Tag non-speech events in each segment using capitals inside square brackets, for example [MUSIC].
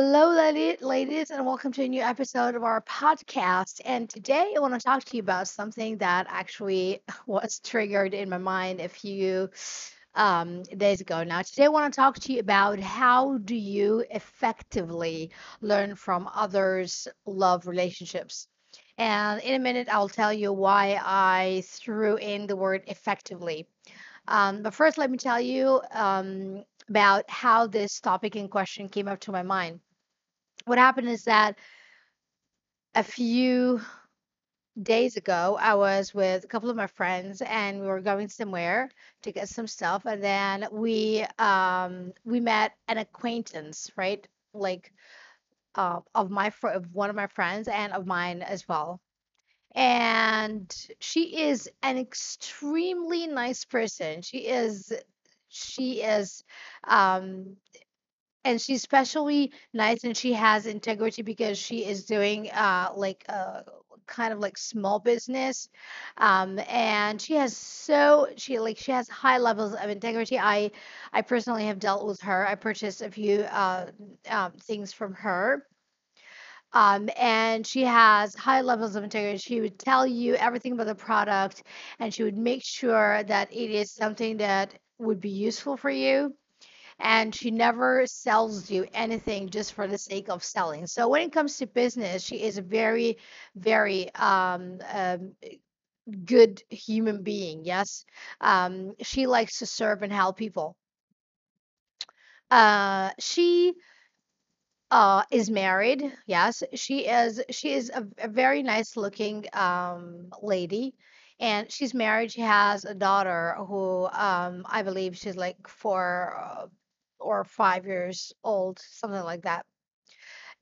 Hello, ladies, and welcome to a new episode of our podcast. And today I want to talk to you about something that actually [LAUGHS] was triggered in my mind a few um, days ago. Now, today I want to talk to you about how do you effectively learn from others' love relationships. And in a minute, I'll tell you why I threw in the word effectively. Um, but first, let me tell you um, about how this topic in question came up to my mind. What happened is that a few days ago, I was with a couple of my friends and we were going somewhere to get some stuff, and then we um, we met an acquaintance, right? Like uh, of my fr- of one of my friends and of mine as well. And she is an extremely nice person. She is she is um and she's especially nice and she has integrity because she is doing uh like a kind of like small business um and she has so she like she has high levels of integrity i i personally have dealt with her i purchased a few uh um, things from her um, and she has high levels of integrity. She would tell you everything about the product, and she would make sure that it is something that would be useful for you. And she never sells you anything just for the sake of selling. So when it comes to business, she is a very, very um, um, good human being. Yes, um, she likes to serve and help people. Uh, she uh is married yes she is she is a, a very nice looking um lady and she's married she has a daughter who um i believe she's like four uh, or five years old something like that.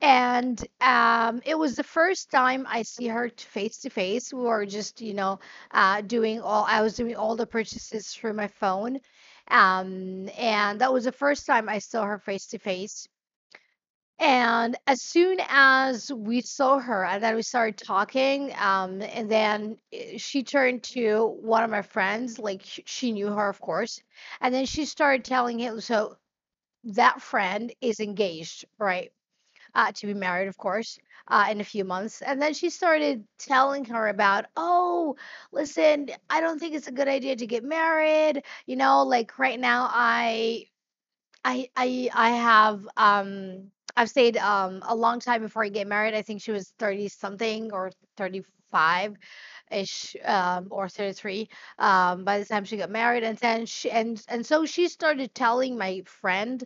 And um it was the first time i see her face to face. We were just you know uh doing all i was doing all the purchases through my phone um and that was the first time i saw her face to face. And as soon as we saw her, and then we started talking, um, and then eh, she turned to one of my friends, like sh- she knew her, of course, and then she started telling him, so that friend is engaged, right? Uh, to be married, of course, uh, in a few months. And then she started telling her about, oh, listen, I don't think it's a good idea to get married. You know, like right now, I I I I have um I've stayed um a long time before I get married. I think she was 30 something or 35 ish um or 33 um by the time she got married and then she and and so she started telling my friend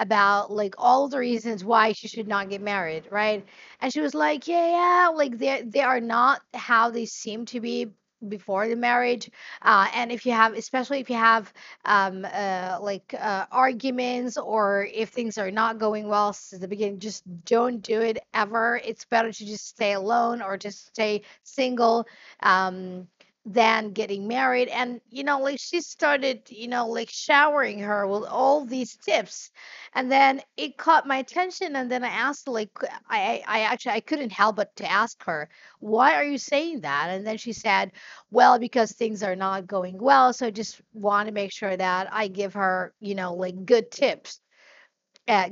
about like all the reasons why she should not get married right and she was like yeah yeah like they they are not how they seem to be before the marriage uh, and if you have especially if you have um, uh, like uh, arguments or if things are not going well since the beginning, just don't do it ever. It's better to just stay alone or just stay single um, than getting married. And, you know, like she started, you know, like showering her with all these tips. And then it caught my attention. And then I asked, like, I, I actually, I couldn't help but to ask her, why are you saying that? And then she said, well because things are not going well so i just want to make sure that i give her you know like good tips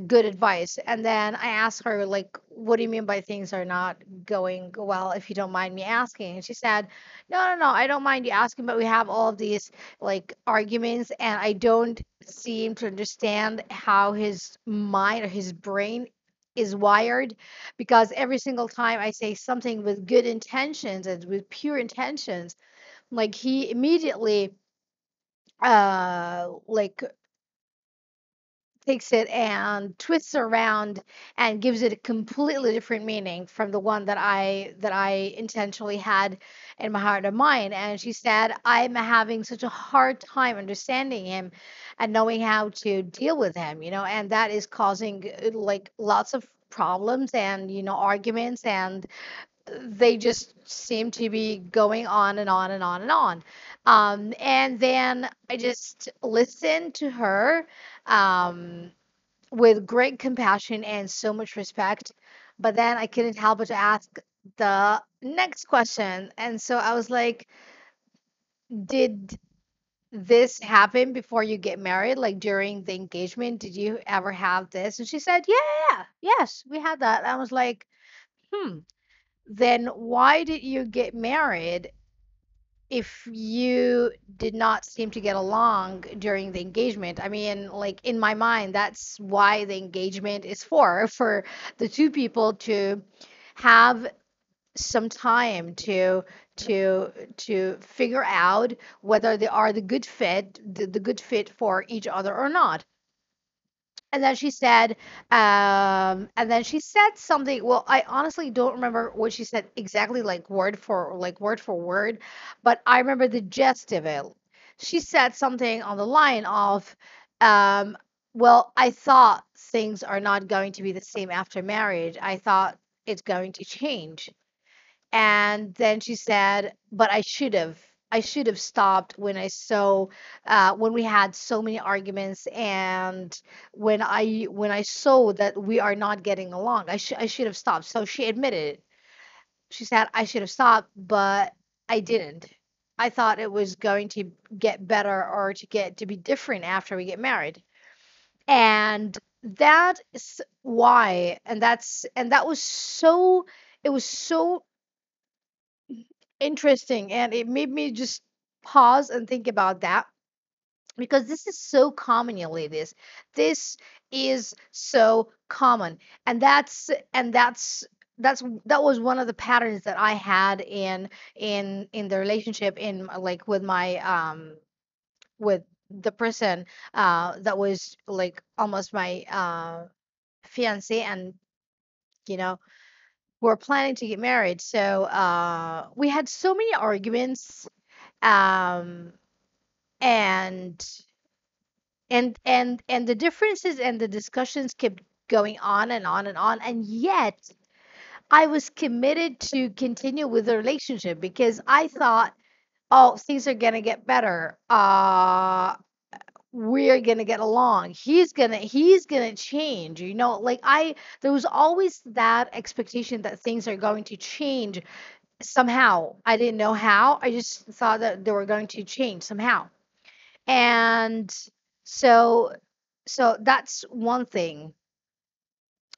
good advice and then i asked her like what do you mean by things are not going well if you don't mind me asking? And she said no no no i don't mind you asking but we have all of these like arguments and i don't seem to understand how his mind or his brain is wired because every single time i say something with good intentions and with pure intentions like he immediately uh like takes it and twists around and gives it a completely different meaning from the one that I that I intentionally had in my heart and mind. And she said, I'm having such a hard time understanding him and knowing how to deal with him, you know, and that is causing uh, like lots of problems and you know arguments and they just seem to be going on and on and on and on. Um, and then I just listened to her um, with great compassion and so much respect. But then I couldn't help but to ask the next question. And so I was like, did this happen before you get married, like during the engagement? Did you ever have this? And she said, Yeah, yeah, yeah. Yes, we had that. I was like, Hmm, then why did you get married if you did not seem to get along during the engagement? I mean, like in my mind, that's why the engagement is for, [LAUGHS] for the two people to have some time to to to figure out whether they are the good fit the, the good fit for each other or not and then she said um and then she said something well i honestly don't remember what she said exactly like word for like word for word but i remember the gist of it. She said something on the line of um well i thought things are not going to be the same after marriage. I thought it's going to change. And then she said, "But I should have. I should have stopped when I saw uh, when we had so many arguments and when I when I saw that we are not getting along. I should I should have stopped." So she admitted it. She said, "I should have stopped, but I didn't. I thought it was going to get better or to get to be different after we get married." And that is why and that's and that was so it was so interesting and it made me just pause and think about that because this is so common you ladies. This is so common and that's and that's that's that was one of the patterns that i had in in in the relationship in like with my um with the person uh that was like almost my uh fiance and you know we're planning to get married. So uh we had so many arguments um and and and and the differences and the discussions kept going on and on and on and yet i was committed to continue with the relationship because i thought oh things are gonna get better. Uh we're gonna get along. He's gonna he's gonna change you know like i there was always that expectation that things are going to change somehow. I didn't know how i just thought that they were going to change somehow. And so so that's one thing.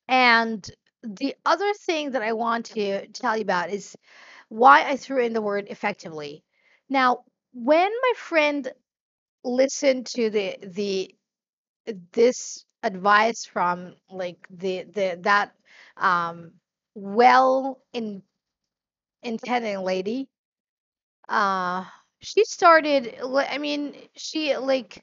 And the other thing that i want to tell you about is why i threw in the word effectively. Now when my friend listened to the the this advice from like the the that um well in intending lady uh she started i mean she like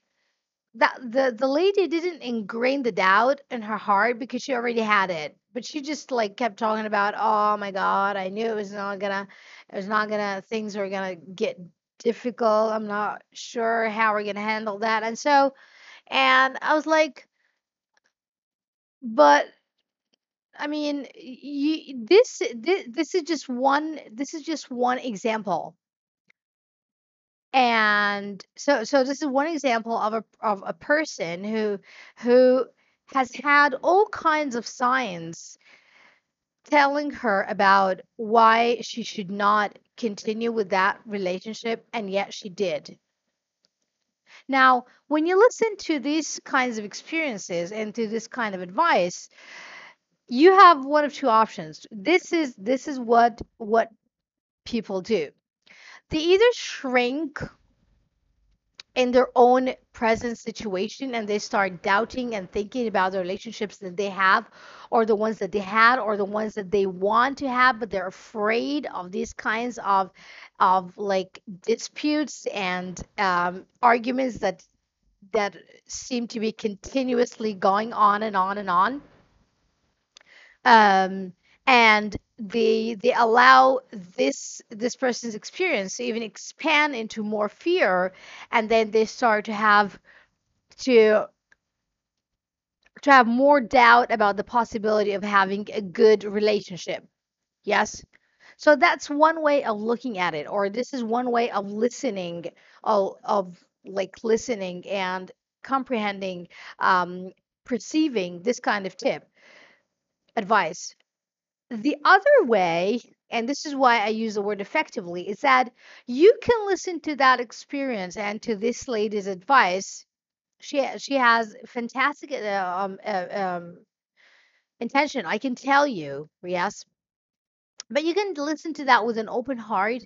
that the the lady didn't ingrain the doubt in her heart because she already had it but she just like kept talking about oh my god i knew it was not gonna it was not gonna things were gonna get difficult i'm not sure how we're gonna handle that and so and i was like but i mean you, this, this this is just one this is just one example. And so so this is one example of a of a person who who has had all kinds of signs telling her about why she should not continue with that relationship and yet she did. Now when you listen to these kinds of experiences and to this kind of advice you have one of two options. This is this is what what people do. They either shrink in their own present situation and they start doubting and thinking about the relationships that they have or the ones that they had or the ones that they want to have but they're afraid of these kinds of of like disputes and um, arguments that that seem to be continuously going on and on and on. Um, and they they allow this this person's experience to even expand into more fear and then they start to have to to have more doubt about the possibility of having a good relationship. Yes? So that's one way of looking at it or this is one way of listening of, of like listening and comprehending um perceiving this kind of tip. Advice the other way and this is why I use the word effectively, is that you can listen to that experience and to this lady's advice. She she has fantastic uh, um, uh, um, intention. I can tell you, yes, but you can listen to that with an open heart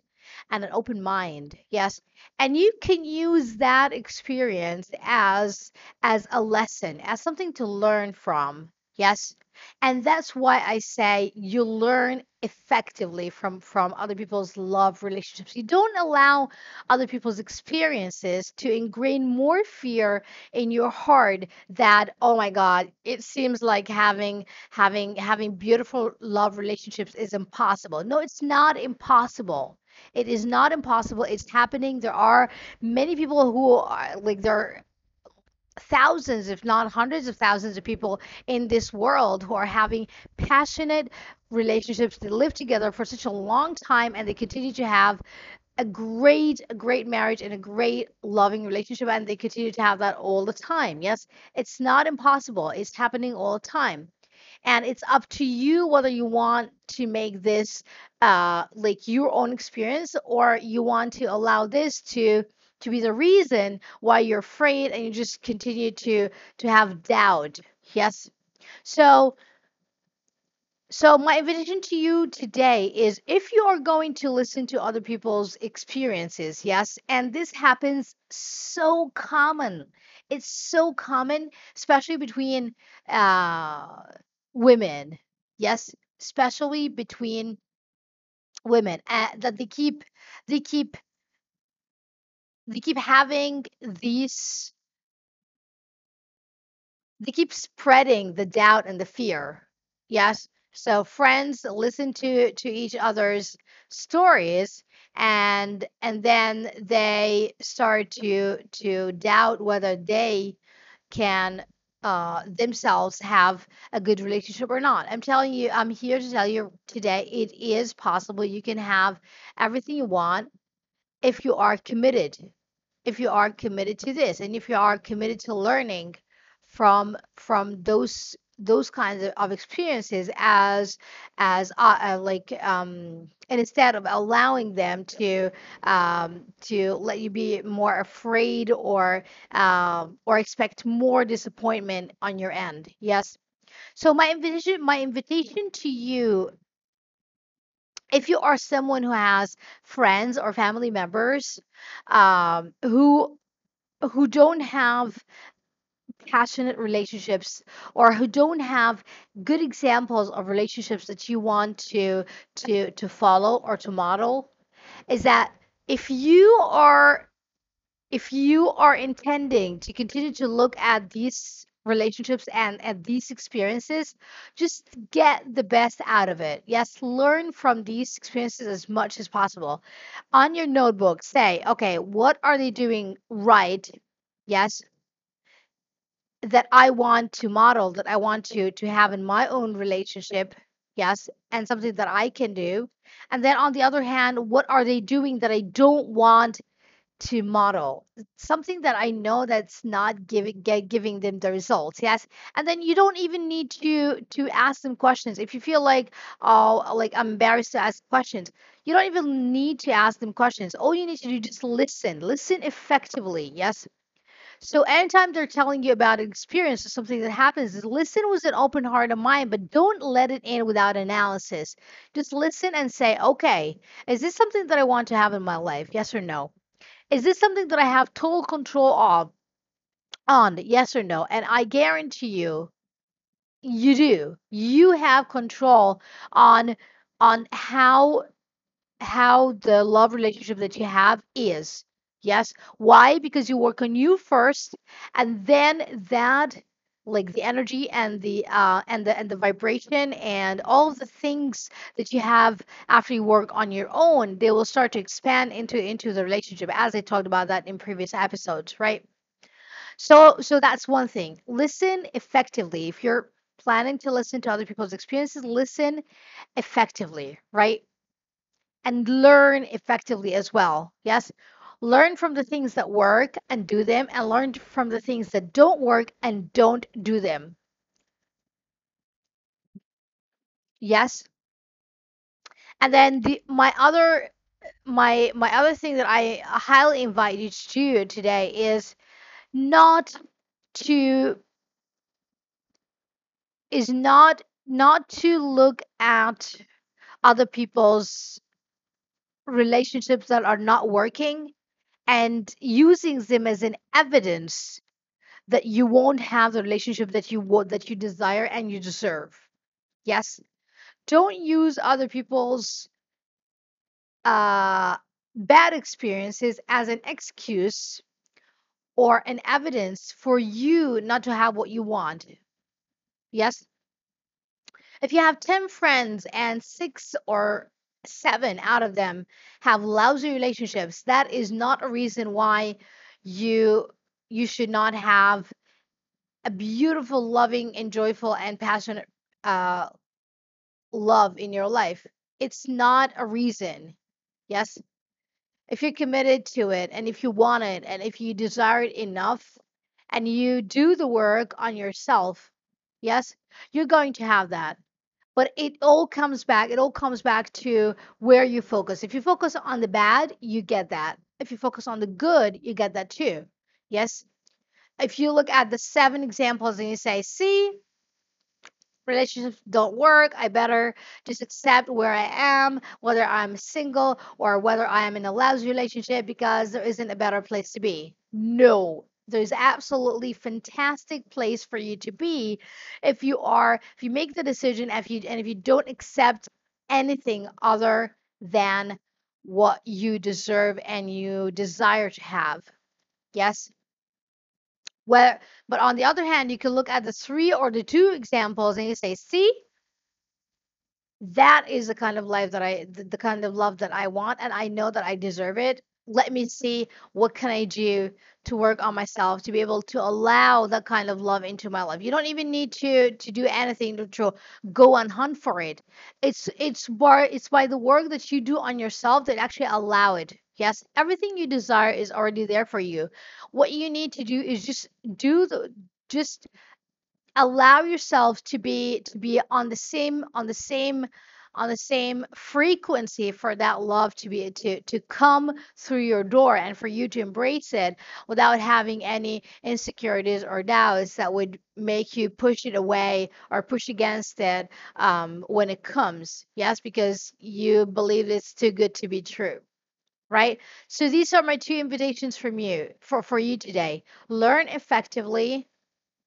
and an open mind. Yes. And you can use that experience as as a lesson, as something to learn from. Yes. And that's why I say you learn effectively from from other people's love relationships. You don't allow other people's experiences to ingrain more fear in your heart that oh my god, it seems like having having having beautiful love relationships is impossible. No, it's not impossible. It is not impossible. It's happening. There are many people who are like there are thousands, if not hundreds of thousands of people in this world who are having passionate relationships that live together for such a long time and they continue to have a great a great marriage and a great loving relationship and they continue to have that all the time. Yes it's not impossible. It's happening all the time. And it's up to you whether you want to make this uh like your own experience or you want to allow this to to be the reason why you're afraid and you just continue to to have doubt. Yes? So so my invitation to you today is if you are going to listen to other people's experiences yes? And this happens so common. It's so common especially between uh women. Yes? Especially between women uh, that they keep they keep they keep having these they keep spreading the doubt and the fear yes so friends listen to to each other's stories and and then they start to to doubt whether they can uh, themselves have a good relationship or not. I'm telling you, I'm here to tell you today it is possible. You can have everything you want if you are committed. If you are committed to this and if you are committed to learning from from those those kinds of, of experiences as as uh, uh, like um and instead of allowing them to um to let you be more afraid or um or expect more disappointment on your end yes so my invitation my invitation to you if you are someone who has friends or family members um who who don't have passionate relationships or who don't have good examples of relationships that you want to to to follow or to model is that if you are if you are intending to continue to look at these relationships and at these experiences just get the best out of it yes learn from these experiences as much as possible on your notebook say okay what are they doing right yes that I want to model, that I want to to have in my own relationship. Yes, and something that I can do. And then on the other hand, what are they doing that I don't want to model? Something that I know that's not giving get, giving them the results. Yes. And then you don't even need to to ask them questions. If you feel like oh like I'm embarrassed to ask questions, you don't even need to ask them questions. All you need to do is just listen. Listen effectively. Yes so anytime they're telling you about an experience or something that happens, is listen with an open heart and mind, but don't let it in without analysis. Just listen and say, okay, is this something that I want to have in my life? Yes or no? Is this something that I have total control of on? Yes or no? And I guarantee you, you do. You have control on on how how the love relationship that you have is. Yes. Why? Because you work on you first, and then that like the energy and the uh and the and the vibration and all of the things that you have after you work on your own they will start to expand into into the relationship as i talked about that in previous episodes right so so that's one thing listen effectively if you're planning to listen to other people's experiences listen effectively right and learn effectively as well. Yes. Learn from the things that work and do them, and learn from the things that don't work and don't do them. Yes. And then the my other my my other thing that I highly invite you to do today is not to is not not to look at other people's relationships that are not working and using them as an evidence that you won't have the relationship that you want that you desire and you deserve. Yes. Don't use other people's uh bad experiences as an excuse or an evidence for you not to have what you want. Yes. If you have 10 friends and six or seven out of them have lousy relationships, that is not a reason why you you should not have a beautiful, loving, and joyful and passionate uh, love in your life. It's not a reason. Yes. If you're committed to it and if you want it and if you desire it enough and you do the work on yourself, yes, you're going to have that. But it all comes back, it all comes back to where you focus. If you focus on the bad, you get that. If you focus on the good, you get that too. Yes. If you look at the seven examples and you say, see, relationships don't work. I better just accept where I am, whether I'm single or whether I am in a lousy relationship because there isn't a better place to be. No, there's absolutely fantastic place for you to be if you are if you make the decision if you and if you don't accept anything other than what you deserve and you desire to have. Yes. Where, but on the other hand, you can look at the three or the two examples and you say, see, that is the kind of life that I, the, the kind of love that I want, and I know that I deserve it. Let me see what can I do to work on myself to be able to allow that kind of love into my life. You don't even need to to do anything to, to go and hunt for it. It's it's by it's by the work that you do on yourself that actually allow it. Yes, everything you desire is already there for you. What you need to do is just do the just allow yourself to be to be on the same on the same on the same frequency for that love to be to to come through your door and for you to embrace it without having any insecurities or doubts that would make you push it away or push against it um, when it comes. Yes because you believe it's too good to be true right? So these are my two invitations from you for for you today. Learn effectively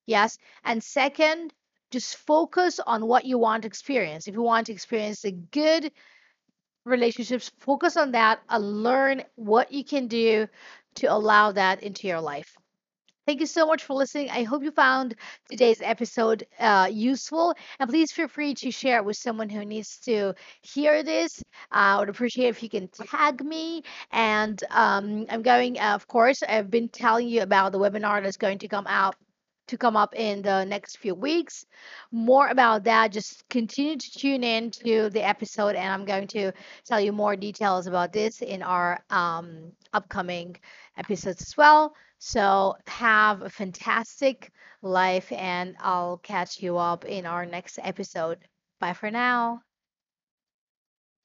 Yes. And second, just focus on what you want to experience. If you want to experience the good relationships, focus on that and learn what you can do to allow that into your life. Thank you so much for listening. I hope you found today's episode uh, useful. And please feel free to share it with someone who needs to hear this. Uh, I would appreciate if you can tag me. And um, I'm going, uh, of course, I've been telling you about the webinar that's going to come out to come up in the next few weeks. More about that, just continue to tune in to the episode, and I'm going to tell you more details about this in our um, upcoming episodes as well. So, have a fantastic life, and I'll catch you up in our next episode. Bye for now.